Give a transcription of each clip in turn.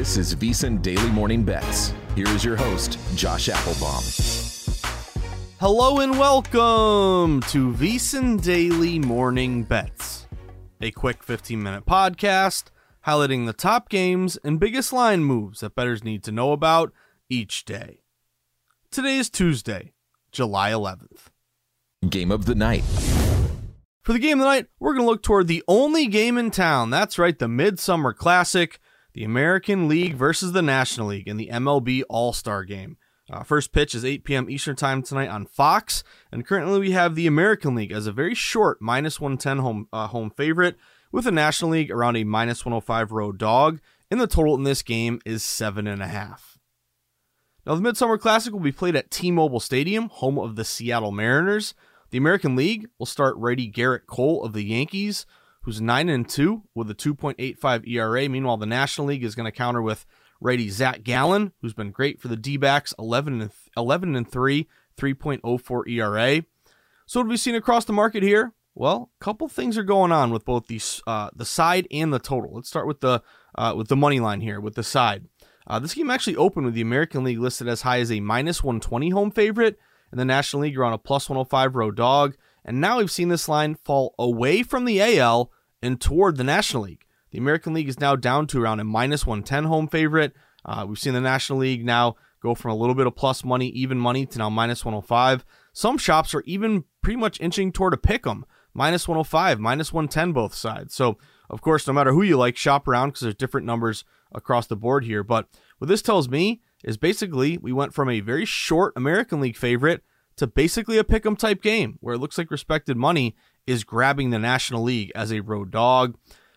This is VSiN Daily Morning Bets. Here is your host, Josh Appelbaum. Hello and welcome to VSiN Daily Morning Bets, a quick 15 minute podcast highlighting the top games and biggest line moves that bettors need to know about each day. Today is Tuesday, July 11th. Game of the night. For the game of the night, we're going to look toward the only game in town. That's right, the Midsummer Classic the American League versus the National League in the MLB All Star Game. Uh, first pitch is 8 p.m. Eastern Time tonight on Fox, and currently we have the American League as a very short minus 110 home uh, home favorite, with the National League around a minus 105 road dog, and the total in this game is seven and a half. Now the Midsummer Classic will be played at T-Mobile Stadium, home of the Seattle Mariners. The American League will start righty Gerrit Cole of the Yankees, who's 9 and 2 with a 2.85 ERA. Meanwhile, the National League is going to counter with righty Zach Gallen, who's been great for the D-backs, 11 and 11 and 3, 3.04 ERA. So what have we seen across the market here? Well, a couple things are going on with both the uh, the side and the total. Let's start with the uh, with the money line here with the side. Uh, this game actually opened with the American League listed as high as a minus 120 home favorite, and the National League around a plus 105 road dog. And now we've seen this line fall away from the AL and toward the National League. The American League is now down to around a minus 110 home favorite. Uh, we've seen the National League now go from a little bit of plus money, even money, to now minus 105. Some shops are even pretty much inching toward a pick 'em, minus 105, minus 110 both sides. So, of course, no matter who you like, shop around because there's different numbers across the board here. But what this tells me is basically we went from a very short American League favorite to basically a pick 'em type game where it looks like respected money is grabbing the National League as a road dog.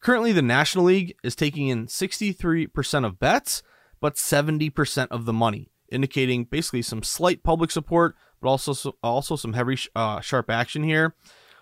Currently, the National League is taking in 63% of bets, but 70% of the money, indicating basically some slight public support, but also also some heavy uh, sharp action here.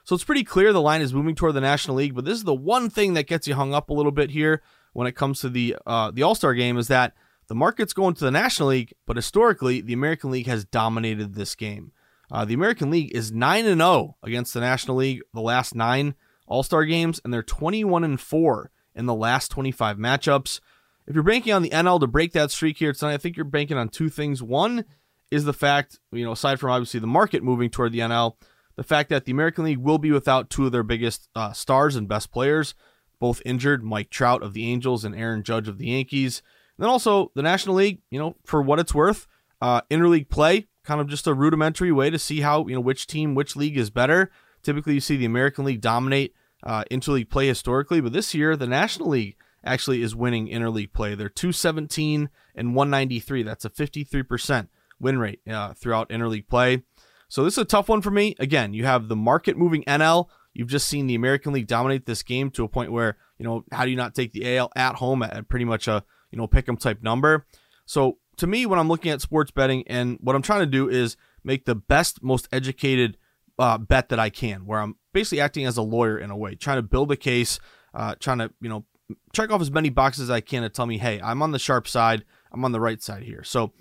So it's pretty clear the line is moving toward the National League, but this is the one thing that gets you hung up a little bit here when it comes to the uh, the All Star game is that the market's going to the National League, but historically the American League has dominated this game. Uh, the American League is 9 and 0 against the National League the last 9 All-Star games and they're 21 and 4 in the last 25 matchups. If you're banking on the NL to break that streak here tonight, I think you're banking on two things. One is the fact, you know, aside from obviously the market moving toward the NL, the fact that the American League will be without two of their biggest uh, stars and best players, both injured, Mike Trout of the Angels and Aaron Judge of the Yankees. And then also the National League, you know, for what it's worth, uh, interleague play kind of just a rudimentary way to see how you know which team, which league is better. Typically, you see the American League dominate uh, interleague play historically, but this year the National League actually is winning interleague play. They're 217 and 193. That's a 53% win rate uh, throughout interleague play. So this is a tough one for me. Again, you have the market moving NL. You've just seen the American League dominate this game to a point where you know how do you not take the AL at home at pretty much a you know pick 'em type number. So to me, when I'm looking at sports betting and what I'm trying to do is make the best, most educated uh, bet that I can, where I'm basically acting as a lawyer in a way, trying to build a case, uh, trying to, you know, check off as many boxes as I can to tell me, hey, I'm on the sharp side, I'm on the right side here. So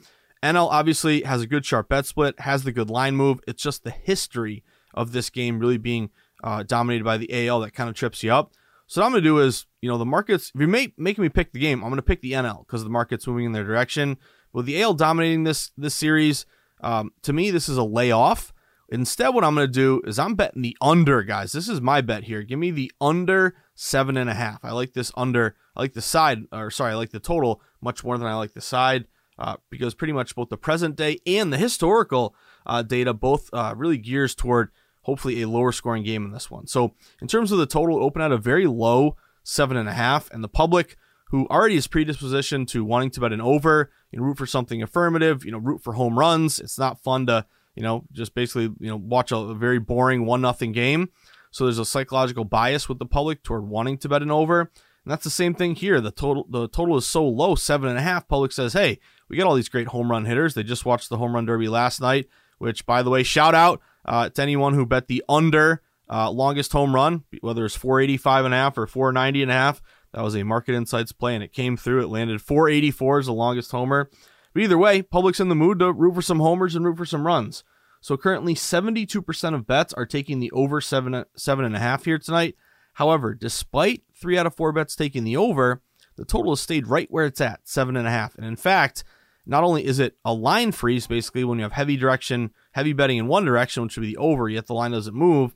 NL obviously has a good sharp bet split, has the good line move. It's just the history of this game really being uh, dominated by the AL that kind of trips you up. So what I'm going to do is, you know, the markets, if you're making me pick the game, I'm going to pick the NL because the market's moving in their direction. With the AL dominating this this series, um, to me this is a layoff. Instead, what I'm going to do is I'm betting the under, guys. This is my bet here. Give me the under seven and a half. I like this under. I like the side, or sorry, I like the total much more than I like the side uh, because pretty much both the present day and the historical uh, data both uh, really gears toward hopefully a lower scoring game in this one. So in terms of the total, open at a very low seven and a half, and the public who already is predispositioned to wanting to bet an over, you know, root for something affirmative, you know, root for home runs. It's not fun to, you know, just basically, you know, watch a, very boring one nothing game. So there's a psychological bias with the public toward wanting to bet an over. And that's the same thing here. The total the total is so low, seven and a half. Public says, hey, we got all these great home run hitters. They just watched the home run derby last night, which by the way, shout out uh, to anyone who bet the under uh, longest home run, whether it's 485 and a half or 490 and a half. That was a market insights play, and it came through. It landed 484 as the longest homer. But either way, public's in the mood to root for some homers and root for some runs. So currently, 72% of bets are taking the over seven seven and a half here tonight. However, despite three out of four bets taking the over, the total has stayed right where it's at, seven and a half. And in fact, not only is it a line freeze, basically when you have heavy direction, heavy betting in one direction, which would be the over, yet the line doesn't move,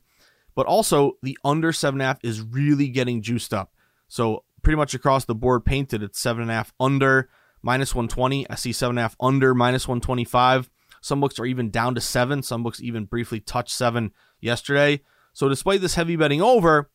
but also the under seven and a half is really getting juiced up. So pretty much across the board painted, at seven and a half under minus 120. I see seven and a half under minus 125. Some books are even down to seven. Some books even briefly touched seven yesterday. So despite this heavy betting over,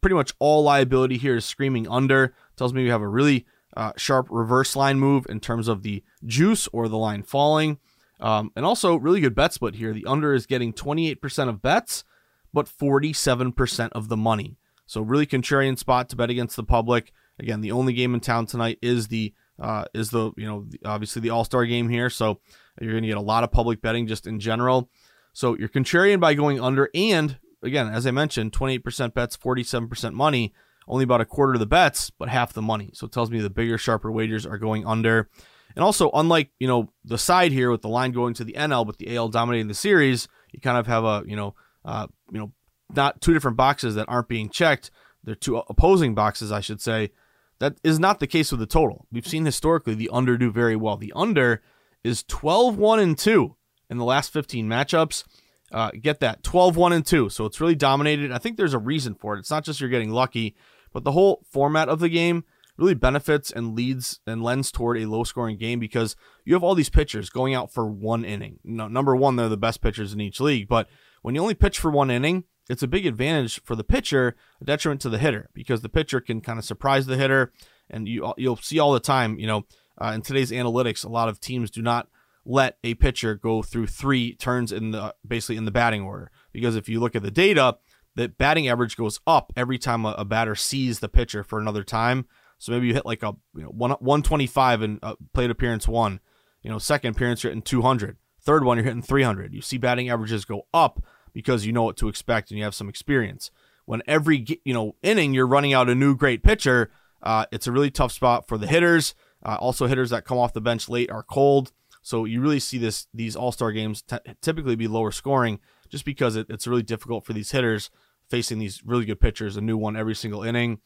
pretty much all liability here is screaming under. Tells me we have a really uh, sharp reverse line move in terms of the juice or the line falling. Um, and also, really good bet split here. The under is getting 28% of bets, but 47% of the money. So, really contrarian spot to bet against the public. Again, the only game in town tonight is the uh, is the you know obviously the All Star game here. So you're going to get a lot of public betting just in general. So you're contrarian by going under, and again, as I mentioned, 28% bets, 47% money only about a quarter of the bets, but half the money. So it tells me the bigger, sharper wagers are going under. And also, unlike you know the side here with the line going to the NL, but the AL dominating the series, you kind of have a you know uh, you know not two different boxes that aren't being checked. They're two opposing boxes, I should say. That is not the case with the total. We've seen historically the under do very well. The under is 12 1 and 2 in the last 15 matchups. Uh, get that 12 1 and 2. So it's really dominated. I think there's a reason for it. It's not just you're getting lucky. But the whole format of the game really benefits and leads and lends toward a low scoring game because you have all these pitchers going out for one inning. No, number one, they're the best pitchers in each league. But when you only pitch for one inning, it's a big advantage for the pitcher, a detriment to the hitter because the pitcher can kind of surprise the hitter. And you, you'll see all the time, you know, uh, in today's analytics, a lot of teams do not let a pitcher go through three turns in the basically in the batting order because if you look at the data, the batting average goes up every time a, a, batter sees the pitcher for another time. So maybe you hit like a you know one 125 in uh, plate appearance one, you know second appearance you're hitting 200, third one you're hitting 300. You see batting averages go up because you know what to expect and you have some experience. When every you know inning you're running out a new great pitcher, uh, it's a really tough spot for the hitters. Uh, also, hitters that come off the bench late are cold, so you really see this these All Star games t- typically be lower scoring just because it, it's really difficult for these hitters facing these really good pitchers, a new one every single inning.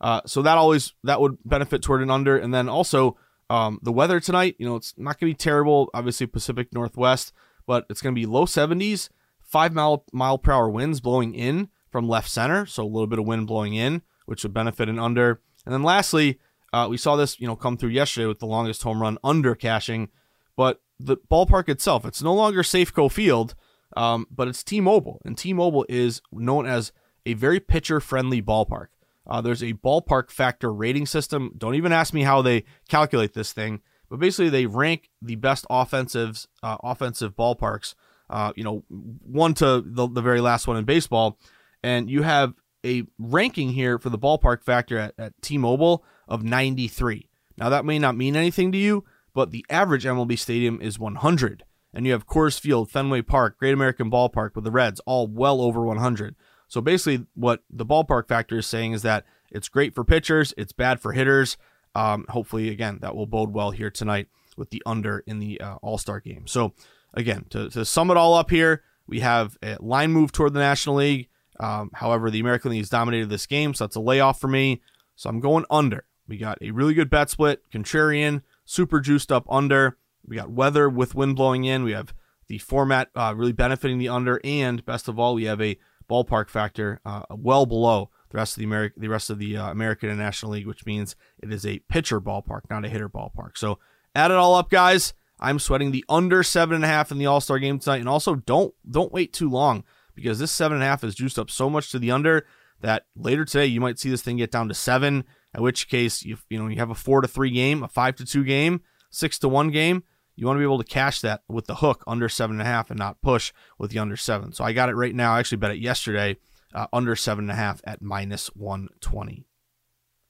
Uh, so that always that would benefit toward an under, and then also um, the weather tonight. You know, it's not going to be terrible. Obviously, Pacific Northwest, but it's going to be low 70s, five mile mile per hour winds blowing in from left center, so a little bit of wind blowing in, which would benefit an under. And then lastly, uh, we saw this you know come through yesterday with the longest home run under cashing, but the ballpark itself, it's no longer Safeco Field. Um, but it's T-Mobile, and T-Mobile is known as a very pitcher-friendly ballpark. Uh, there's a ballpark factor rating system. Don't even ask me how they calculate this thing, but basically they rank the best offensives, uh, offensive ballparks. Uh, you know, one to the, the very last one in baseball, and you have a ranking here for the ballpark factor at, at T-Mobile of 93. Now that may not mean anything to you, but the average MLB stadium is 100 and you have Coors Field, Fenway Park, Great American Ballpark with the Reds, all well over 100. So basically, what the ballpark factor is saying is that it's great for pitchers, it's bad for hitters. Um, hopefully, again, that will bode well here tonight with the under in the uh, All Star game. So, again, to, to sum it all up here, we have a line move toward the National League. Um, however, the American League has dominated this game, so that's a layoff for me. So I'm going under. We got a really good bet split, contrarian, super juiced up under. We got weather with wind blowing in. We have the format uh, really benefiting the under, and best of all, we have a ballpark factor uh, well below the rest of the American, the rest of the uh, American and National League, which means it is a pitcher ballpark, not a hitter ballpark. So add it all up, guys. I'm sweating the under seven and a half in the All Star game tonight, and also don't don't wait too long because this seven and a half is juiced up so much to the under that later today you might see this thing get down to seven. At which case you you know you have a four to three game, a five to two game, six to one game. You want to be able to cash that with the hook under seven and a half and not push with the under seven. So I got it right now. I actually bet it yesterday uh, under seven and a half at minus 120.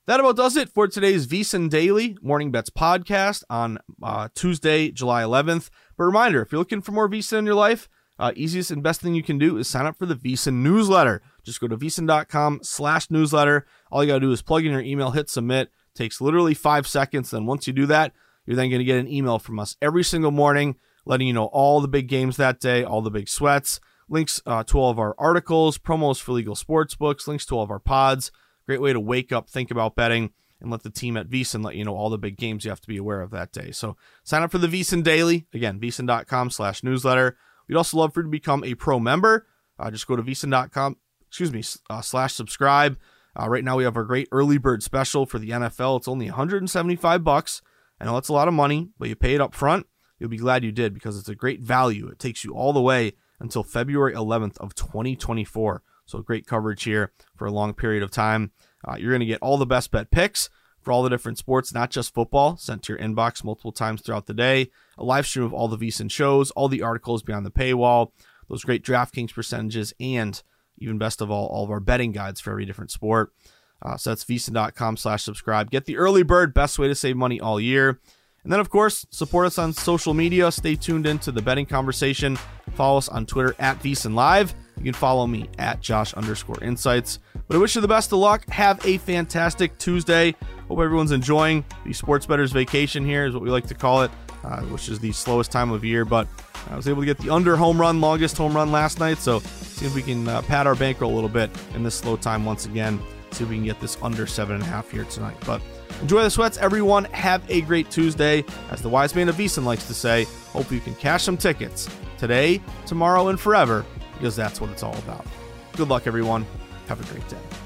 That about does it for today's VSiN Daily Morning Bets podcast on uh, Tuesday, July 11th. But reminder, if you're looking for more VSiN in your life, uh, easiest and best thing you can do is sign up for the VSiN newsletter. Just go to vsin.com slash newsletter. All you got to do is plug in your email, hit submit. Takes literally five seconds. Then once you do that, you're then to get an email from us every single morning letting you know all the big games that day, all the big sweats, links uh, to all of our articles, promos for legal sports books, links to all of our pods. Great way to wake up, think about betting, and let the team at VSiN let you know all the big games you have to be aware of that day. So sign up for the VSiN Daily. Again, vsin.com slash newsletter. We'd also love for you to become a pro member. Uh, just go to vsin.com, excuse me, uh, slash subscribe. Uh, right now we have our great early bird special for the NFL. It's only 175 bucks. I know it's a lot of money, but you pay it up front. You'll be glad you did because it's a great value. It takes you all the way until February 11th of 2024. So great coverage here for a long period of time. Uh, you're going to get all the best bet picks for all the different sports, not just football, sent to your inbox multiple times throughout the day. A live stream of all the VSiN shows, all the articles beyond the paywall, those great DraftKings percentages, and even best of all, all of our betting guides for every different sport. Uh, so that's vsin.com slash subscribe. Get the early bird, best way to save money all year. And then, of course, support us on social media. Stay tuned into the betting conversation. Follow us on Twitter at VSiN Live. You can follow me at Josh underscore insights. But I wish you the best of luck. Have a fantastic Tuesday. Hope everyone's enjoying the sports betters vacation here, is what we like to call it, uh, which is the slowest time of year. But I was able to get the under home run, longest home run last night. So see if we can uh, pad our bankroll a little bit in this slow time once again. See if we can get this under seven and a half here tonight. But Enjoy the sweats, everyone. Have a great Tuesday. As the wise man of VSiN likes to say, hope you can cash some tickets today, tomorrow, and forever, because that's what it's all about. Good luck, everyone. Have a great day.